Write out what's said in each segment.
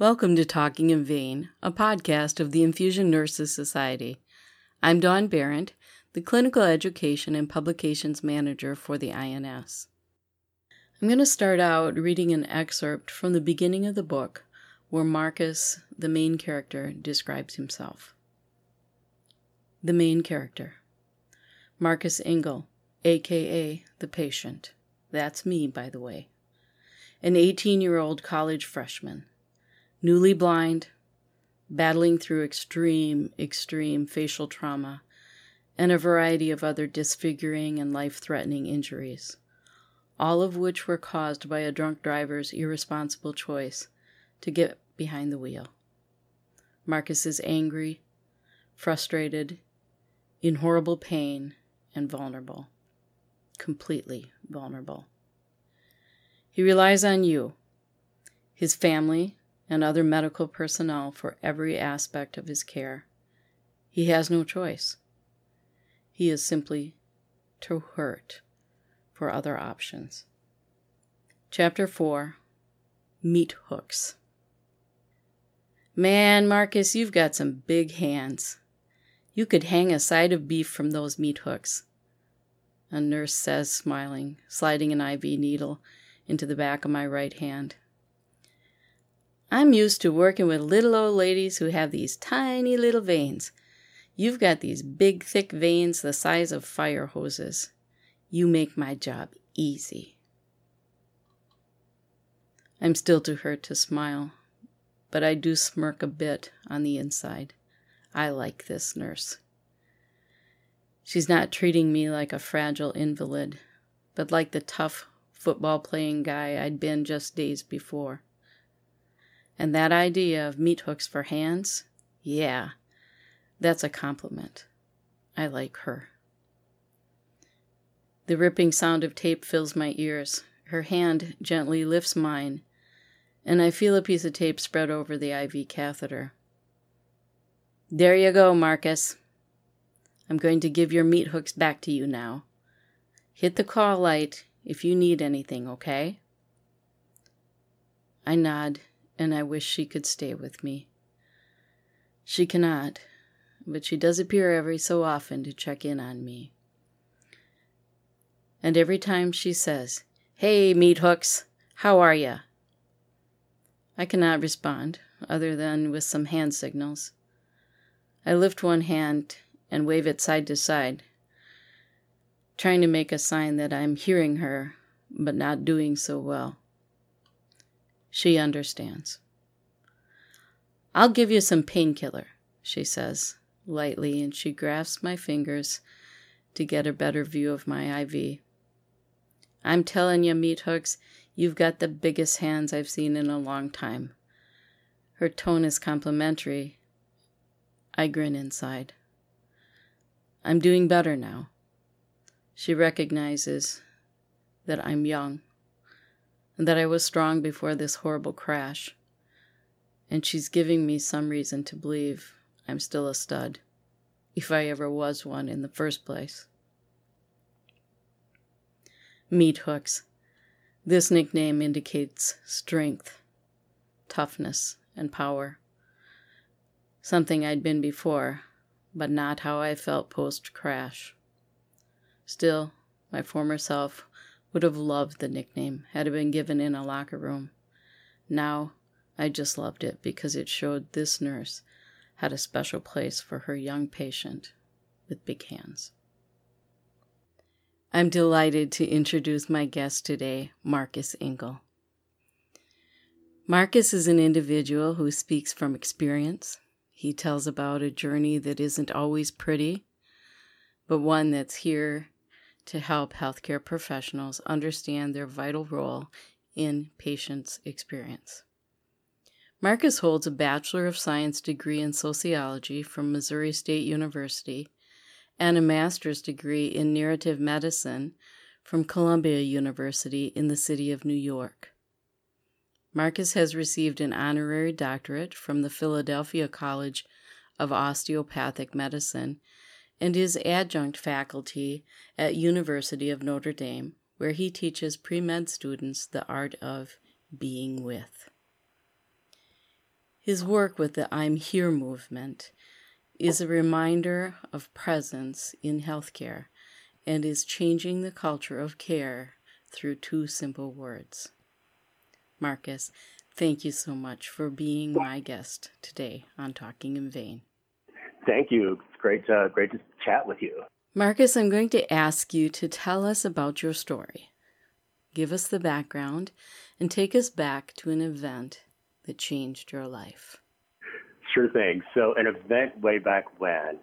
Welcome to Talking in Vein, a podcast of the Infusion Nurses Society. I'm Dawn Barrett, the Clinical Education and Publications Manager for the INS. I'm going to start out reading an excerpt from the beginning of the book where Marcus, the main character, describes himself. The main character Marcus Engel, aka the patient. That's me, by the way. An 18 year old college freshman newly blind, battling through extreme, extreme facial trauma, and a variety of other disfiguring and life threatening injuries, all of which were caused by a drunk driver's irresponsible choice to get behind the wheel. Marcus is angry, frustrated, in horrible pain, and vulnerable. Completely vulnerable. He relies on you, his family, and other medical personnel for every aspect of his care. He has no choice. He is simply to hurt for other options. Chapter 4 Meat Hooks. Man, Marcus, you've got some big hands. You could hang a side of beef from those meat hooks. A nurse says, smiling, sliding an IV needle into the back of my right hand. I'm used to working with little old ladies who have these tiny little veins. You've got these big, thick veins the size of fire hoses. You make my job easy. I'm still too hurt to smile, but I do smirk a bit on the inside. I like this nurse. She's not treating me like a fragile invalid, but like the tough football playing guy I'd been just days before. And that idea of meat hooks for hands, yeah, that's a compliment. I like her. The ripping sound of tape fills my ears. Her hand gently lifts mine, and I feel a piece of tape spread over the IV catheter. There you go, Marcus. I'm going to give your meat hooks back to you now. Hit the call light if you need anything, okay? I nod and I wish she could stay with me. She cannot, but she does appear every so often to check in on me. And every time she says, Hey, meat hooks, how are ya? I cannot respond, other than with some hand signals. I lift one hand and wave it side to side, trying to make a sign that I'm hearing her, but not doing so well. She understands. I'll give you some painkiller, she says lightly, and she grasps my fingers to get a better view of my IV. I'm telling you, meat hooks, you've got the biggest hands I've seen in a long time. Her tone is complimentary. I grin inside. I'm doing better now. She recognizes that I'm young and that I was strong before this horrible crash. And she's giving me some reason to believe I'm still a stud, if I ever was one in the first place. Meat hooks. This nickname indicates strength, toughness, and power. Something I'd been before, but not how I felt post crash. Still, my former self would have loved the nickname had it been given in a locker room. Now, I just loved it because it showed this nurse had a special place for her young patient with big hands. I'm delighted to introduce my guest today, Marcus Engel. Marcus is an individual who speaks from experience. He tells about a journey that isn't always pretty, but one that's here to help healthcare professionals understand their vital role in patients' experience. Marcus holds a Bachelor of Science degree in sociology from Missouri State University and a master's degree in narrative medicine from Columbia University in the city of New York. Marcus has received an honorary doctorate from the Philadelphia College of Osteopathic Medicine and is adjunct faculty at University of Notre Dame, where he teaches pre-med students the art of being with. His work with the I'm Here movement is a reminder of presence in healthcare and is changing the culture of care through two simple words. Marcus, thank you so much for being my guest today on Talking in Vein. Thank you. Great, uh, great to chat with you. Marcus, I'm going to ask you to tell us about your story. Give us the background and take us back to an event that changed your life. Sure thing. So, an event way back when.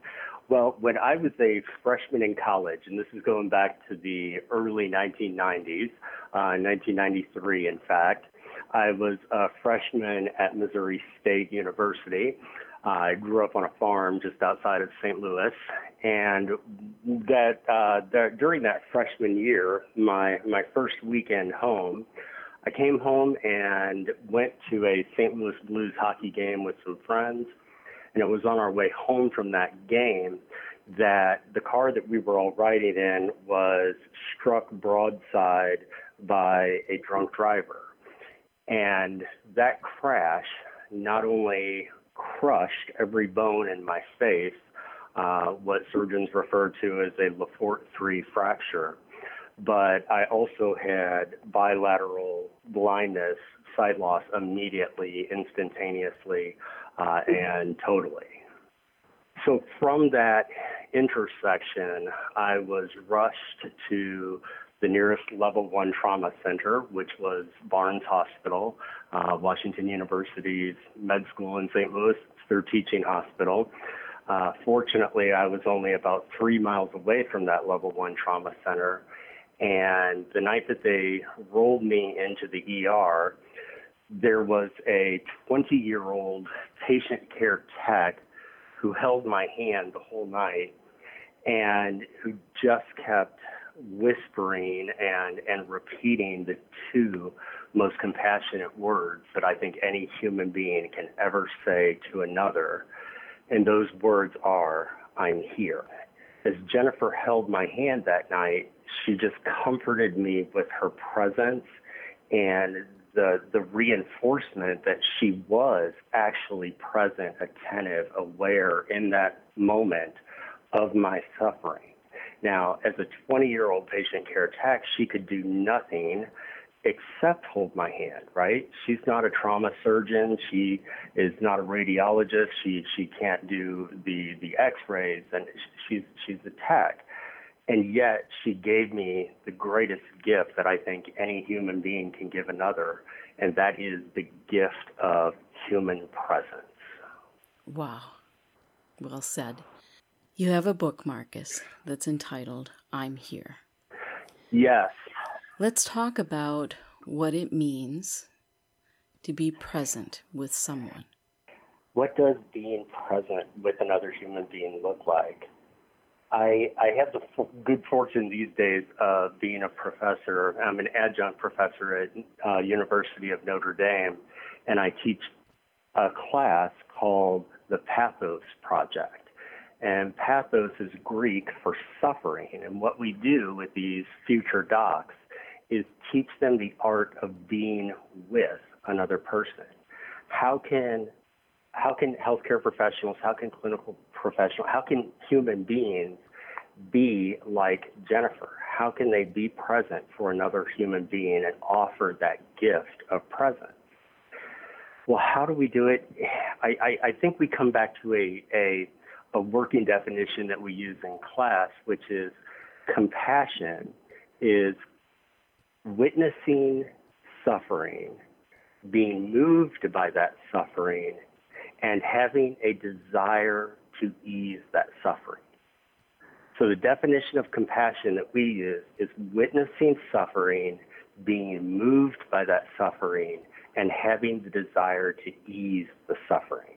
Well, when I was a freshman in college, and this is going back to the early 1990s, uh, 1993, in fact, I was a freshman at Missouri State University. I grew up on a farm just outside of St. Louis, and that, uh, that during that freshman year, my my first weekend home, I came home and went to a St. Louis Blues hockey game with some friends, and it was on our way home from that game that the car that we were all riding in was struck broadside by a drunk driver. And that crash not only crushed every bone in my face, uh, what surgeons refer to as a Le Fort 3 fracture, but I also had bilateral blindness, sight loss immediately, instantaneously, uh, and totally. So from that intersection, I was rushed to the nearest level one trauma center, which was Barnes Hospital, uh, Washington University's med school in St. Louis. Their teaching hospital. Uh, fortunately, I was only about three miles away from that level one trauma center. And the night that they rolled me into the ER, there was a 20 year old patient care tech who held my hand the whole night and who just kept whispering and, and repeating the two most compassionate words that I think any human being can ever say to another. And those words are, I'm here. As Jennifer held my hand that night, she just comforted me with her presence and the the reinforcement that she was actually present, attentive, aware in that moment of my suffering. Now, as a 20 year old patient care tech, she could do nothing except hold my hand, right? She's not a trauma surgeon. She is not a radiologist. She she can't do the the X-rays, and she's she's a tech. And yet, she gave me the greatest gift that I think any human being can give another, and that is the gift of human presence. Wow. Well said. You have a book, Marcus, that's entitled I'm Here. Yes. Let's talk about what it means to be present with someone. What does being present with another human being look like? I, I have the f- good fortune these days of being a professor. I'm an adjunct professor at uh, University of Notre Dame, and I teach a class called the Pathos Project. And pathos is Greek for suffering. And what we do with these future docs is teach them the art of being with another person. How can how can healthcare professionals, how can clinical professionals, how can human beings be like Jennifer? How can they be present for another human being and offer that gift of presence? Well, how do we do it? I, I, I think we come back to a, a a working definition that we use in class, which is compassion is witnessing suffering, being moved by that suffering, and having a desire to ease that suffering. So the definition of compassion that we use is witnessing suffering, being moved by that suffering, and having the desire to ease the suffering.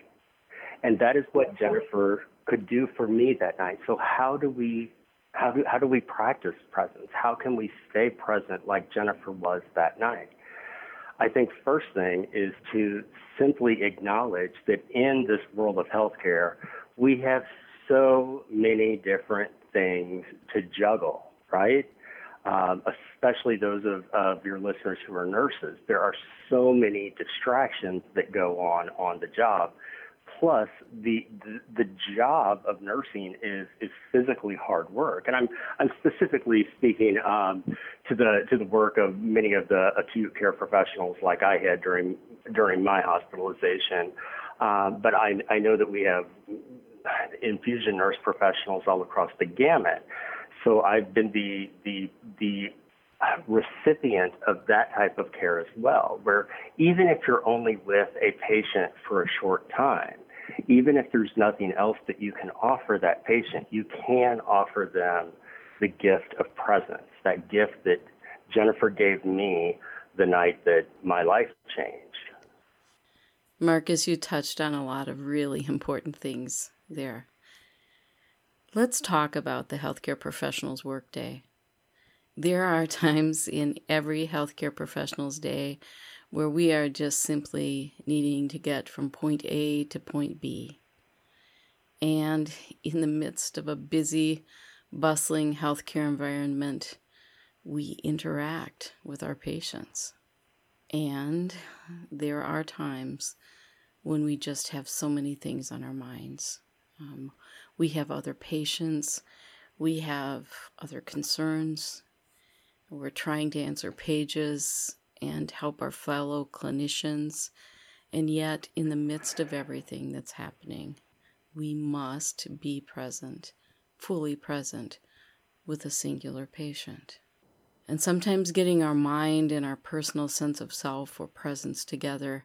And that is what Jennifer could do for me that night. So how do we how do how do we practice presence? How can we stay present like Jennifer was that night? I think first thing is to simply acknowledge that in this world of healthcare, we have so many different things to juggle, right? um, especially those of, of your listeners who are nurses. There are so many distractions that go on on the job. Plus, the, the the job of nursing is is physically hard work, and I'm I'm specifically speaking um, to the to the work of many of the acute care professionals like I had during during my hospitalization. Uh, but I I know that we have infusion nurse professionals all across the gamut. So I've been the the the recipient of that type of care as well, where even if you're only with a patient for a short time, even if there's nothing else that you can offer that patient, you can offer them the gift of presence, that gift that Jennifer gave me the night that my life changed. Marcus, you touched on a lot of really important things there. Let's talk about the healthcare professional's workday. There are times in every healthcare professional's day where we are just simply needing to get from point A to point B. And in the midst of a busy, bustling healthcare environment, we interact with our patients. And there are times when we just have so many things on our minds. Um, we have other patients, we have other concerns. We're trying to answer pages and help our fellow clinicians. And yet, in the midst of everything that's happening, we must be present, fully present, with a singular patient. And sometimes getting our mind and our personal sense of self or presence together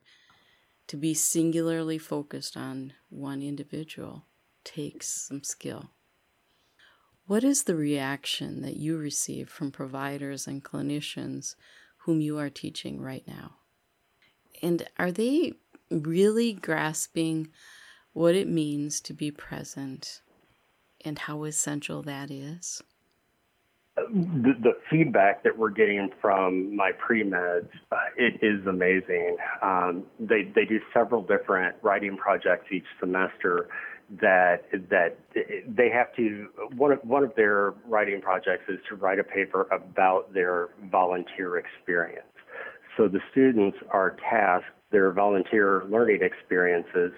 to be singularly focused on one individual takes some skill. What is the reaction that you receive from providers and clinicians whom you are teaching right now? And are they really grasping what it means to be present and how essential that is? the, the, feedback that we're getting from my pre-meds, uh, it is amazing. Um, they, they do several different writing projects each semester that that they have to one of one of their writing projects is to write a paper about their volunteer experience. So the students are tasked their volunteer learning experiences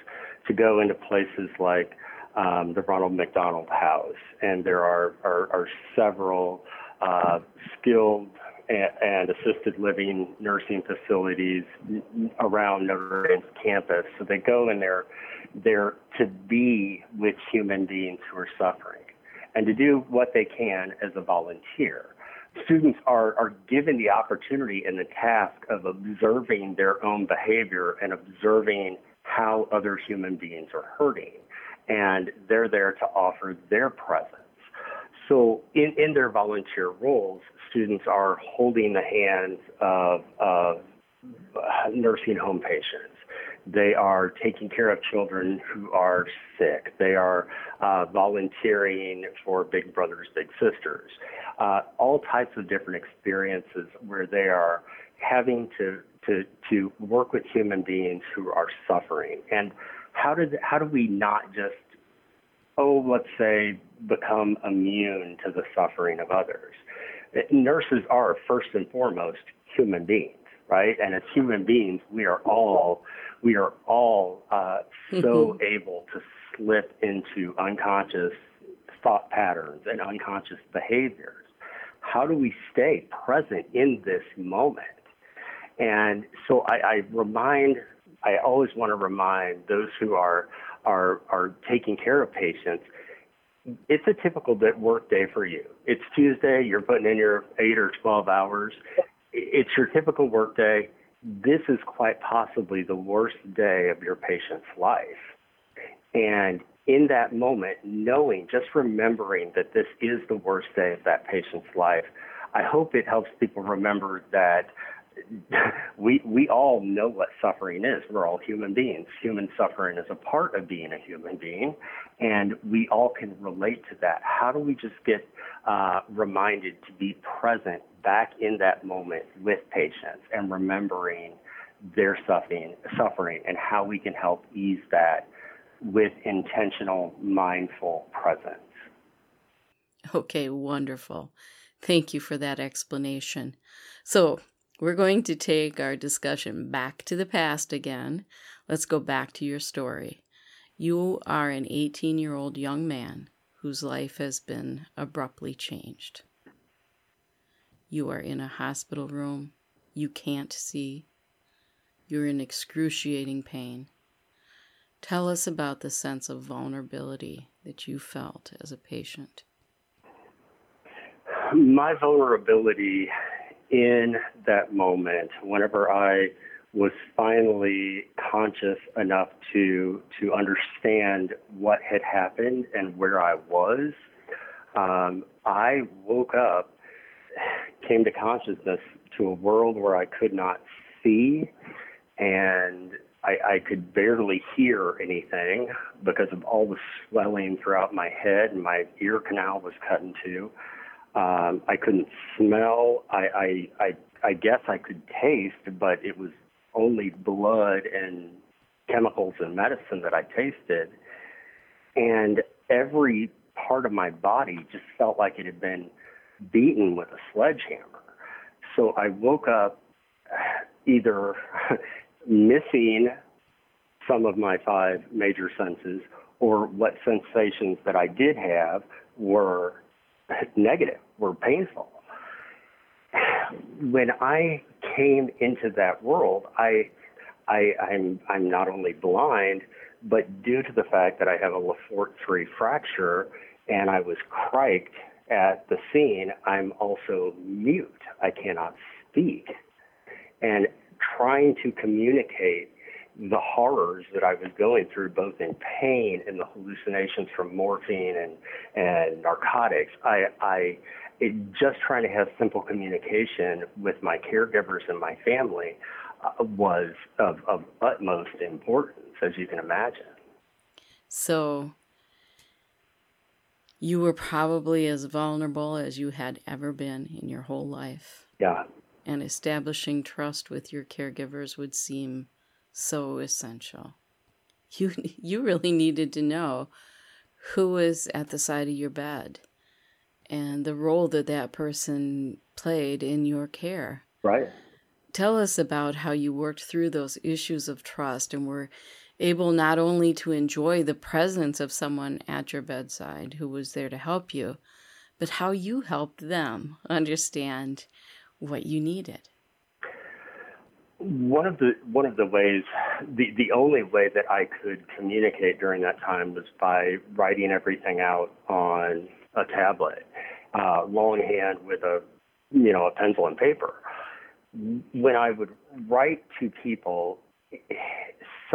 to go into places like um, the Ronald McDonald House, and there are are, are several uh, skilled and, and, assisted living nursing facilities around Notre Dame's campus. So they go in there, there to be with human beings who are suffering, and to do what they can as a volunteer. Students are, are given the opportunity and the task of observing their own behavior and observing how other human beings are hurting and they're there to offer their presence. So, in, in their volunteer roles, students are holding the hands of, of nursing home patients. They are taking care of children who are sick. They are uh, volunteering for Big Brothers Big Sisters. Uh, all types of different experiences where they are having to, to, to work with human beings who are suffering. And how did how do we not just oh let's say become immune to the suffering of others nurses are first and foremost human beings right and as human beings we are all we are all uh, so mm-hmm. able to slip into unconscious thought patterns and unconscious behaviors how do we stay present in this moment and so I, I remind I always want to remind those who are are are taking care of patients. It's a typical work day for you. It's Tuesday. You're putting in your eight or twelve hours. It's your typical work day. This is quite possibly the worst day of your patient's life. And in that moment, knowing, just remembering that this is the worst day of that patient's life, I hope it helps people remember that we we all know what suffering is. We're all human beings. Human suffering is a part of being a human being, and we all can relate to that. How do we just get uh, reminded to be present back in that moment with patients and remembering their suffering, suffering, and how we can help ease that with intentional, mindful presence. Okay, wonderful. Thank you for that explanation. So, we're going to take our discussion back to the past again. Let's go back to your story. You are an 18 year old young man whose life has been abruptly changed. You are in a hospital room. You can't see. You're in excruciating pain. Tell us about the sense of vulnerability that you felt as a patient. My vulnerability in that moment, whenever I was finally conscious enough to to understand what had happened and where I was, um, I woke up, came to consciousness to a world where I could not see, and I, I could barely hear anything because of all the swelling throughout my head, and my ear canal was cut in two. Um, I couldn't smell. I, I, I, I guess I could taste, but it was only blood and chemicals and medicine that I tasted. And every part of my body just felt like it had been beaten with a sledgehammer. So I woke up either missing some of my five major senses or what sensations that I did have were negative, were painful. When I came into that world, I, I, I'm, I'm not only blind, but due to the fact that I have a Le Fort 3 fracture and I was criked at the scene, I'm also mute. I cannot speak. And trying to communicate the horrors that I was going through, both in pain and the hallucinations from morphine and, and narcotics, I, I it, just trying to have simple communication with my caregivers and my family uh, was of, of utmost importance, as you can imagine. So, you were probably as vulnerable as you had ever been in your whole life. Yeah. And establishing trust with your caregivers would seem so essential. You you really needed to know who was at the side of your bed and the role that that person played in your care. Right. Tell us about how you worked through those issues of trust and were able not only to enjoy the presence of someone at your bedside who was there to help you, but how you helped them understand what you needed. One of the one of the ways, the the only way that I could communicate during that time was by writing everything out on a tablet, uh, longhand with a you know a pencil and paper. When I would write to people,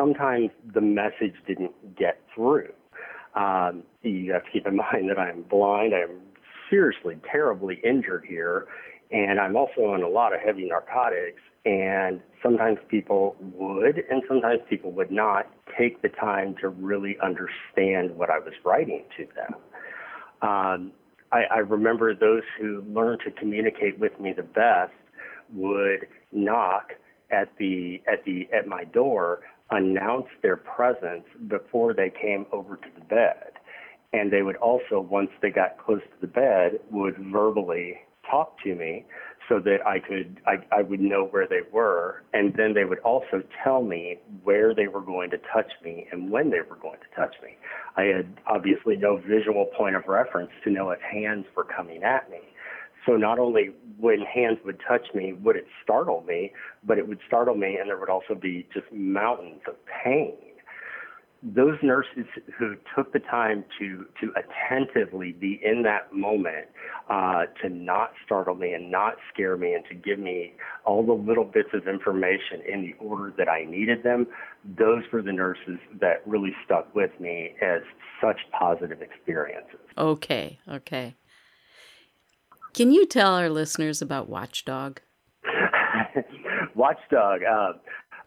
sometimes the message didn't get through. Um, you have to keep in mind that I'm blind. I'm seriously, terribly injured here, and I'm also on a lot of heavy narcotics. And sometimes people would, and sometimes people would not take the time to really understand what I was writing to them. Um, I, I remember those who learned to communicate with me the best would knock at the at the at my door, announce their presence before they came over to the bed, and they would also once they got close to the bed would verbally talk to me so that I could I, I would know where they were and then they would also tell me where they were going to touch me and when they were going to touch me. I had obviously no visual point of reference to know if hands were coming at me. So not only when hands would touch me would it startle me, but it would startle me and there would also be just mountains of pain those nurses who took the time to to attentively be in that moment, uh, to not startle me and not scare me, and to give me all the little bits of information in the order that I needed them, those were the nurses that really stuck with me as such positive experiences. Okay, okay. Can you tell our listeners about Watchdog? Watchdog. Uh,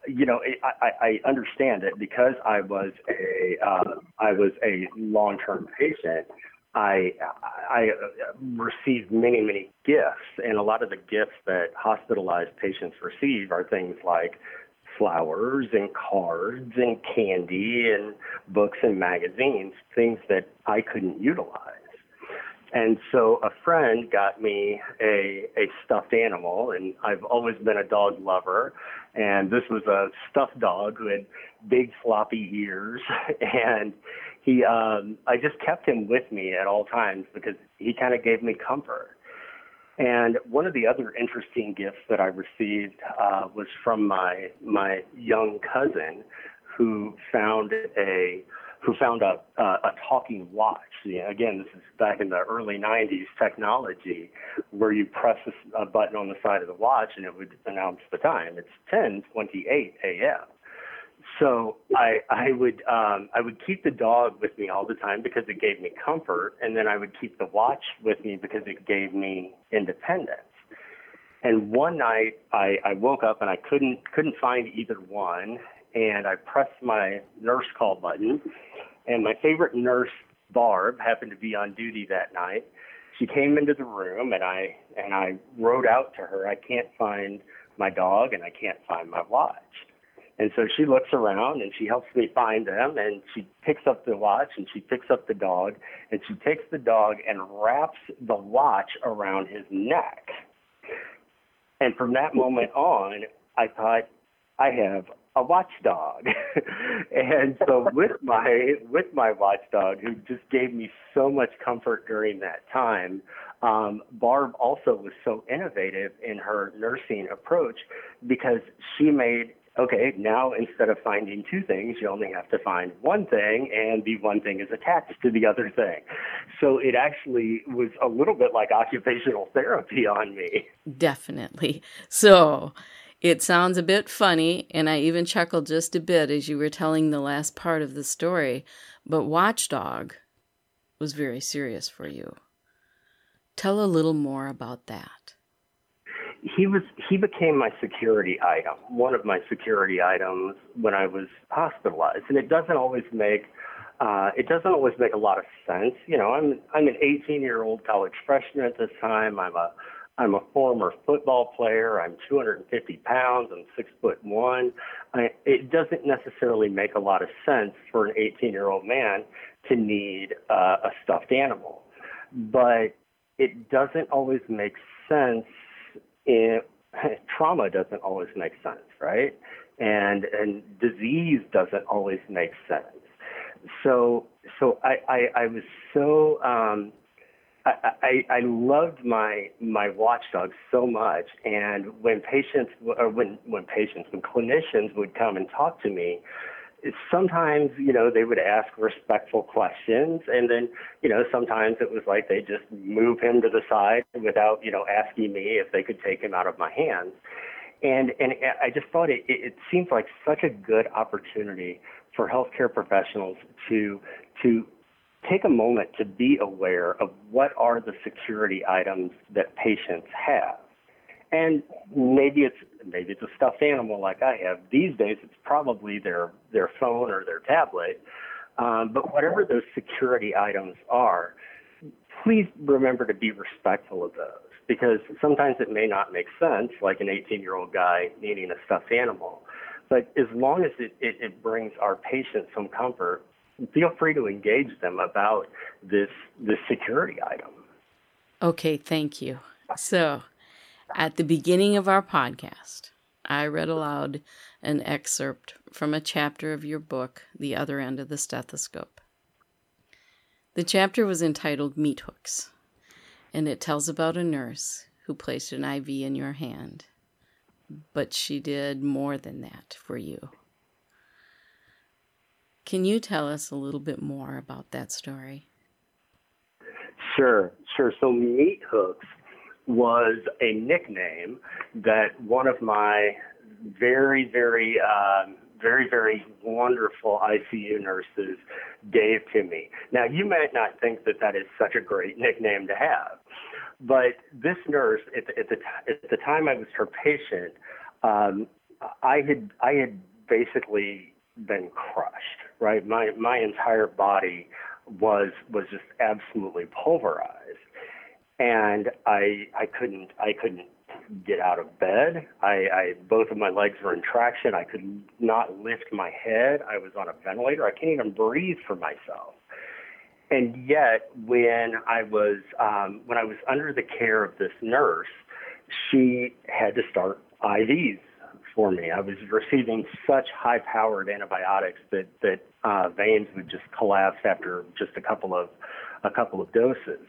you know, I, I understand it because I was a uh, I was a long term patient. I I received many many gifts, and a lot of the gifts that hospitalized patients receive are things like flowers and cards and candy and books and magazines, things that I couldn't utilize. And so a friend got me a, a stuffed animal, and I've always been a dog lover. And this was a stuffed dog who had big floppy ears, and he, um, I just kept him with me at all times because he kind of gave me comfort. And one of the other interesting gifts that I received uh, was from my my young cousin, who found a who found a a, a talking watch. Yeah, again, this is back in the early '90s technology, where you press a button on the side of the watch and it would announce the time. It's 10:28 a.m. So I I would um, I would keep the dog with me all the time because it gave me comfort, and then I would keep the watch with me because it gave me independence. And one night I, I woke up and I couldn't couldn't find either one, and I pressed my nurse call button, and my favorite nurse Barb happened to be on duty that night. She came into the room and I and I wrote out to her, I can't find my dog and I can't find my watch. And so she looks around and she helps me find them and she picks up the watch and she picks up the dog and she takes the dog and wraps the watch around his neck. And from that moment on, I thought, I have a watchdog. and so with my with my watchdog, who just gave me so much comfort during that time, um, Barb also was so innovative in her nursing approach because she made okay, now instead of finding two things, you only have to find one thing, and the one thing is attached to the other thing. So it actually was a little bit like occupational therapy on me. Definitely. So it sounds a bit funny, and I even chuckled just a bit as you were telling the last part of the story, but Watchdog was very serious for you. Tell a little more about that he was he became my security item, one of my security items when I was hospitalized, and it doesn't always make uh, it doesn't always make a lot of sense. You know, I'm I'm an 18 year old college freshman at this time. I'm a I'm a former football player. I'm 250 pounds. I'm six foot one. I, it doesn't necessarily make a lot of sense for an 18 year old man to need uh, a stuffed animal, but it doesn't always make sense it, trauma doesn't always make sense, right? And and disease doesn't always make sense. So so I I, I was so um, I, I I loved my my watchdog so much, and when patients or when when patients when clinicians would come and talk to me, sometimes you know they would ask respectful questions and then you know sometimes it was like they just move him to the side without you know asking me if they could take him out of my hands. And and i just thought it it seems like such a good opportunity for healthcare professionals to to take a moment to be aware of what are the security items that patients have and maybe it's maybe it's a stuffed animal like I have. These days, it's probably their their phone or their tablet. Um, but whatever those security items are, please remember to be respectful of those because sometimes it may not make sense, like an 18 year old guy needing a stuffed animal. But as long as it, it, it brings our patients some comfort, feel free to engage them about this this security item. Okay, thank you. So at the beginning of our podcast, I read aloud an excerpt from a chapter of your book, The Other End of the Stethoscope. The chapter was entitled Meat Hooks, and it tells about a nurse who placed an IV in your hand. But she did more than that for you. Can you tell us a little bit more about that story? Sure, sure. So, meat hooks was a nickname that one of my very, very, um, very, very wonderful ICU nurses gave to me. Now, you might not think that that is such a great nickname to have, but this nurse, at the, at the, at the time I was her patient, um, I had, I had basically been crushed, right? My, my entire body was, was just absolutely pulverized and I I couldn't I couldn't get out of bed. I, I both of my legs were in traction. I could not lift my head. I was on a ventilator. I can't even breathe for myself. and yet, when I was um, when I was under the care of this nurse, she had to start IVs for me. I was receiving such high-powered antibiotics that that uh, veins would just collapse after just a couple of a couple of doses.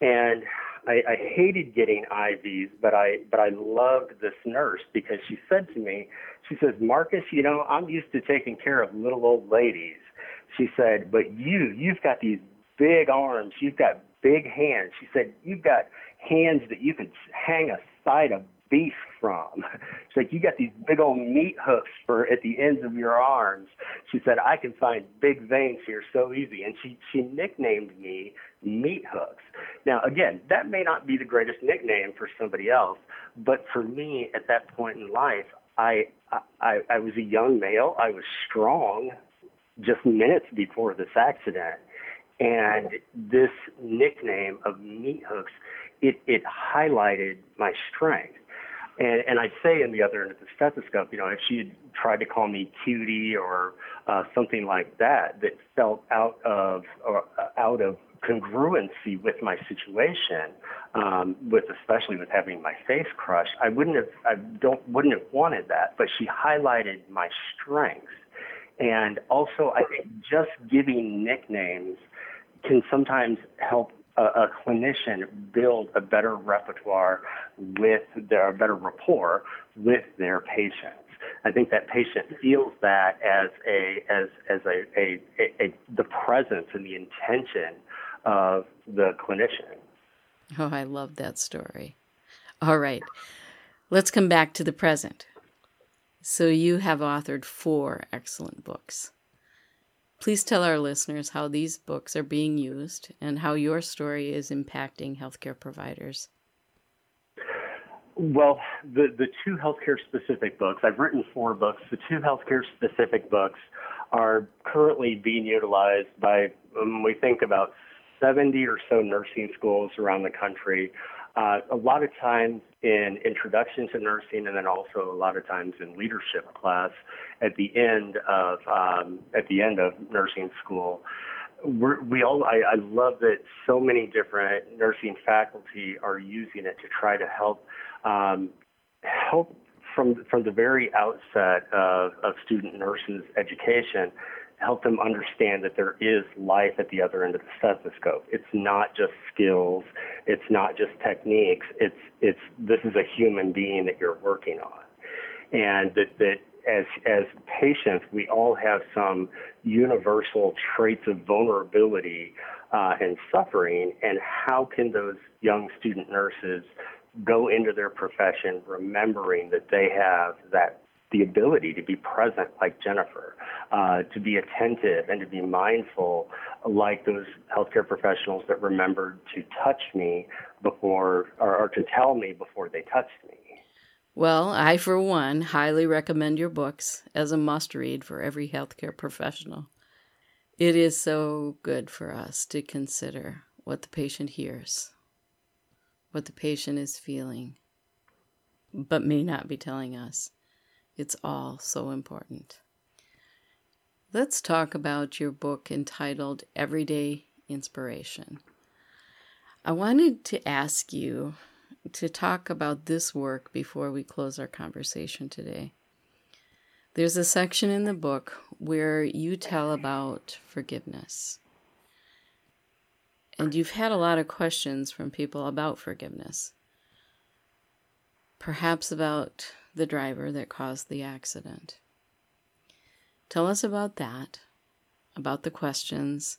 And I, I hated getting IVs, but I but I loved this nurse because she said to me, she says, Marcus, you know, I'm used to taking care of little old ladies. She said, but you, you've got these big arms, you've got big hands. She said, you've got hands that you could hang a side of beef from. She's like, you got these big old meat hooks for at the ends of your arms. She said, I can find big veins here so easy. And she, she nicknamed me Meat Hooks. Now, again, that may not be the greatest nickname for somebody else, but for me at that point in life, I, I, I was a young male. I was strong just minutes before this accident. And this nickname of Meat Hooks, it, it highlighted my strength. And, and I'd say in the other end of the stethoscope, you know, if she had tried to call me cutie or uh, something like that, that felt out of or uh, out of congruency with my situation, um, with especially with having my face crushed, I wouldn't have, I don't, wouldn't have wanted that. But she highlighted my strengths, and also I think just giving nicknames can sometimes help a, a clinician build a better repertoire with their a better rapport with their patients. I think that patient feels that as a as as a, a, a, a the presence and the intention of the clinician. Oh, I love that story. All right, let's come back to the present. So you have authored four excellent books. Please tell our listeners how these books are being used and how your story is impacting healthcare providers. Well, the, the two healthcare specific books, I've written four books. The two healthcare specific books are currently being utilized by, um, we think about 70 or so nursing schools around the country. Uh, a lot of times in introduction to nursing, and then also a lot of times in leadership class at the end of um, at the end of nursing school. We're, we all I, I love that so many different nursing faculty are using it to try to help um, help from from the very outset of, of student nurses education help them understand that there is life at the other end of the stethoscope. It's not just skills, it's not just techniques. It's it's this is a human being that you're working on, and that that as as patients we all have some universal traits of vulnerability uh, and suffering, and how can those young student nurses go into their profession remembering that they have that the ability to be present like Jennifer, uh, to be attentive and to be mindful like those healthcare professionals that remembered to touch me before or, or to tell me before they touched me. Well, I, for one, highly recommend your books as a must read for every healthcare professional. It is so good for us to consider what the patient hears, what the patient is feeling, but may not be telling us. It's all so important. Let's talk about your book entitled Everyday Inspiration. I wanted to ask you to talk about this work before we close our conversation today. There's a section in the book where you tell about forgiveness. And you've had a lot of questions from people about forgiveness. Perhaps about the driver that caused the accident. Tell us about that, about the questions,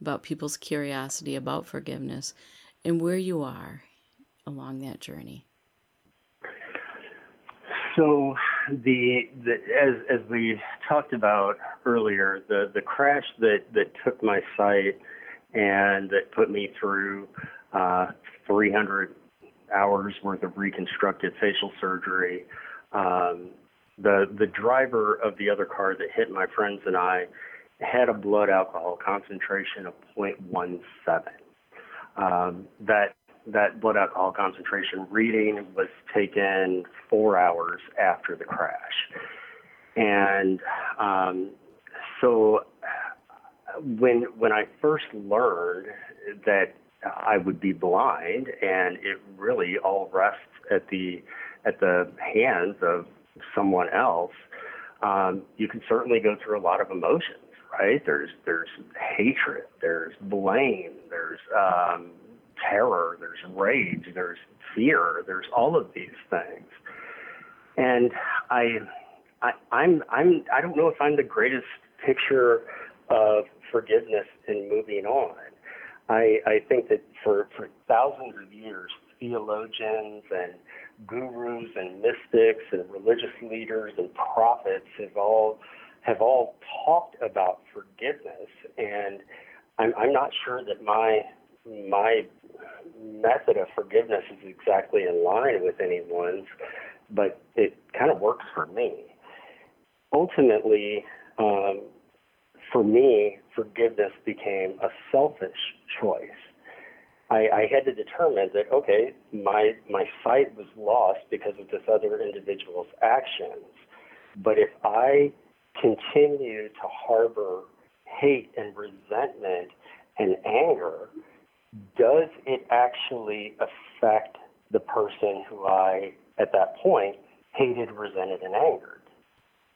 about people's curiosity about forgiveness, and where you are along that journey. So, the, the as as we talked about earlier, the the crash that that took my sight and that put me through uh, 300 hours worth of reconstructive facial surgery um, the the driver of the other car that hit my friends and I had a blood alcohol concentration of 0.17. Um, that that blood alcohol concentration reading was taken four hours after the crash, and um, so when when I first learned that I would be blind, and it really all rests at the at the hands of someone else, um, you can certainly go through a lot of emotions. Right? There's there's hatred, there's blame, there's um, terror, there's rage, there's fear, there's all of these things, and I. I, I'm I'm I don't know if I'm the greatest picture of forgiveness and moving on. I, I think that for, for thousands of years, theologians and gurus and mystics and religious leaders and prophets have all have all talked about forgiveness, and I'm, I'm not sure that my my method of forgiveness is exactly in line with anyone's, but it kind of works for me. Ultimately, um, for me, forgiveness became a selfish choice. I, I had to determine that okay, my my sight was lost because of this other individual's actions. But if I continue to harbor hate and resentment and anger, does it actually affect the person who I, at that point, hated, resented, and angered?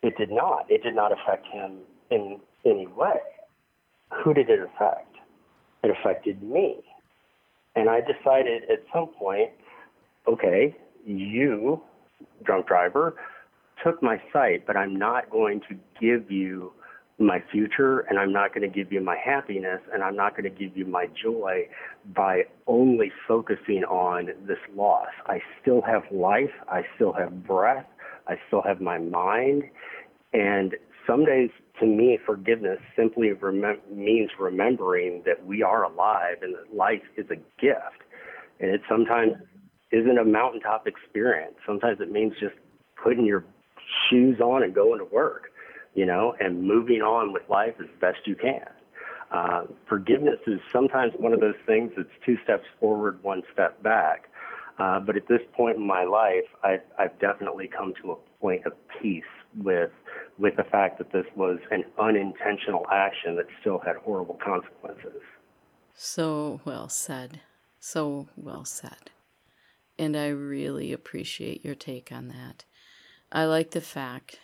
It did not. It did not affect him in any way. Who did it affect? It affected me. And I decided at some point, okay, you, drunk driver, took my sight, but I'm not going to give you my future and I'm not going to give you my happiness and I'm not going to give you my joy by only focusing on this loss. I still have life, I still have breath, I still have my mind, and some days, to me, forgiveness simply means remembering that we are alive and that life is a gift. And it sometimes isn't a mountaintop experience. Sometimes it means just putting your shoes on and going to work, you know, and moving on with life as best you can. Uh, forgiveness is sometimes one of those things that's two steps forward, one step back. Uh, but at this point in my life, I've, I've definitely come to a point of peace with with the fact that this was an unintentional action that still had horrible consequences. So well said. So well said. And I really appreciate your take on that. I like the fact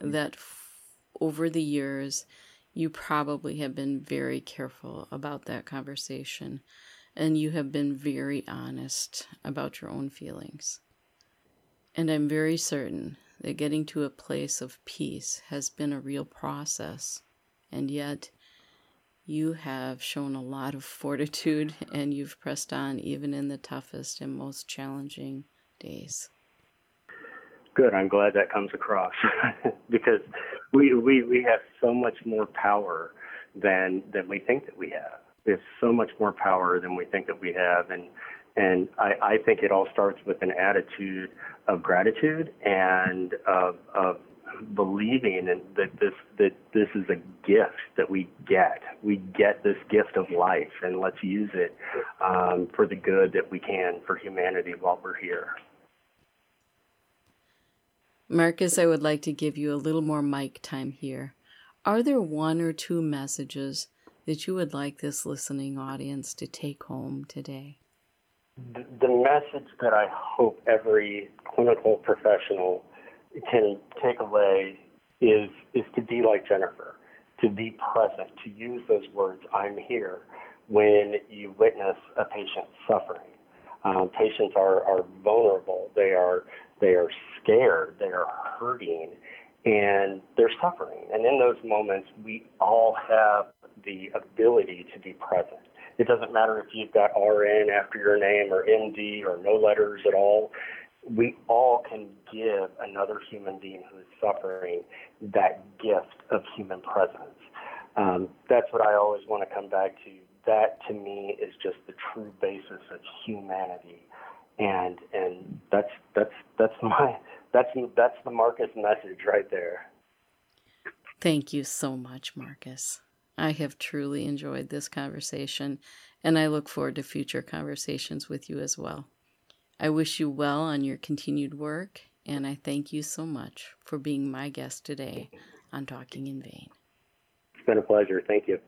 that f- over the years, you probably have been very careful about that conversation and you have been very honest about your own feelings. And I'm very certain that getting to a place of peace has been a real process, and yet you have shown a lot of fortitude and you've pressed on even in the toughest and most challenging days. Good. I'm glad that comes across because we, we, we have so much more power than, than we think that we have. We have so much more power than we think that we have. And, and I, I think it all starts with an attitude of gratitude and of, of believing in that this that this is a gift that we get. We get this gift of life, and let's use it um, for the good that we can for humanity while we're here. Marcus, I would like to give you a little more mic time here. Are there one or two messages that you would like this listening audience to take home today? The message that I hope every clinical professional can take away is is to be like Jennifer, to be present, to use those words "I'm here" when you witness a patient suffering. Um, patients are, are vulnerable. They are they are scared. They are hurting, and they're suffering. And in those moments, we all have the ability to be present it doesn't matter if you've got RN after your name or MD or no letters at all. We all can give another human being who is suffering that gift of human presence. Um, that's what I always want to come back to. That to me is just the true basis of humanity, and and that's that's that's my that's that's the Marcus message right there. Thank you so much, Marcus. I have truly enjoyed this conversation, and I look forward to future conversations with you as well. I wish you well on your continued work, and I thank you so much for being my guest today on Talking in Vein. It's been a pleasure. Thank you.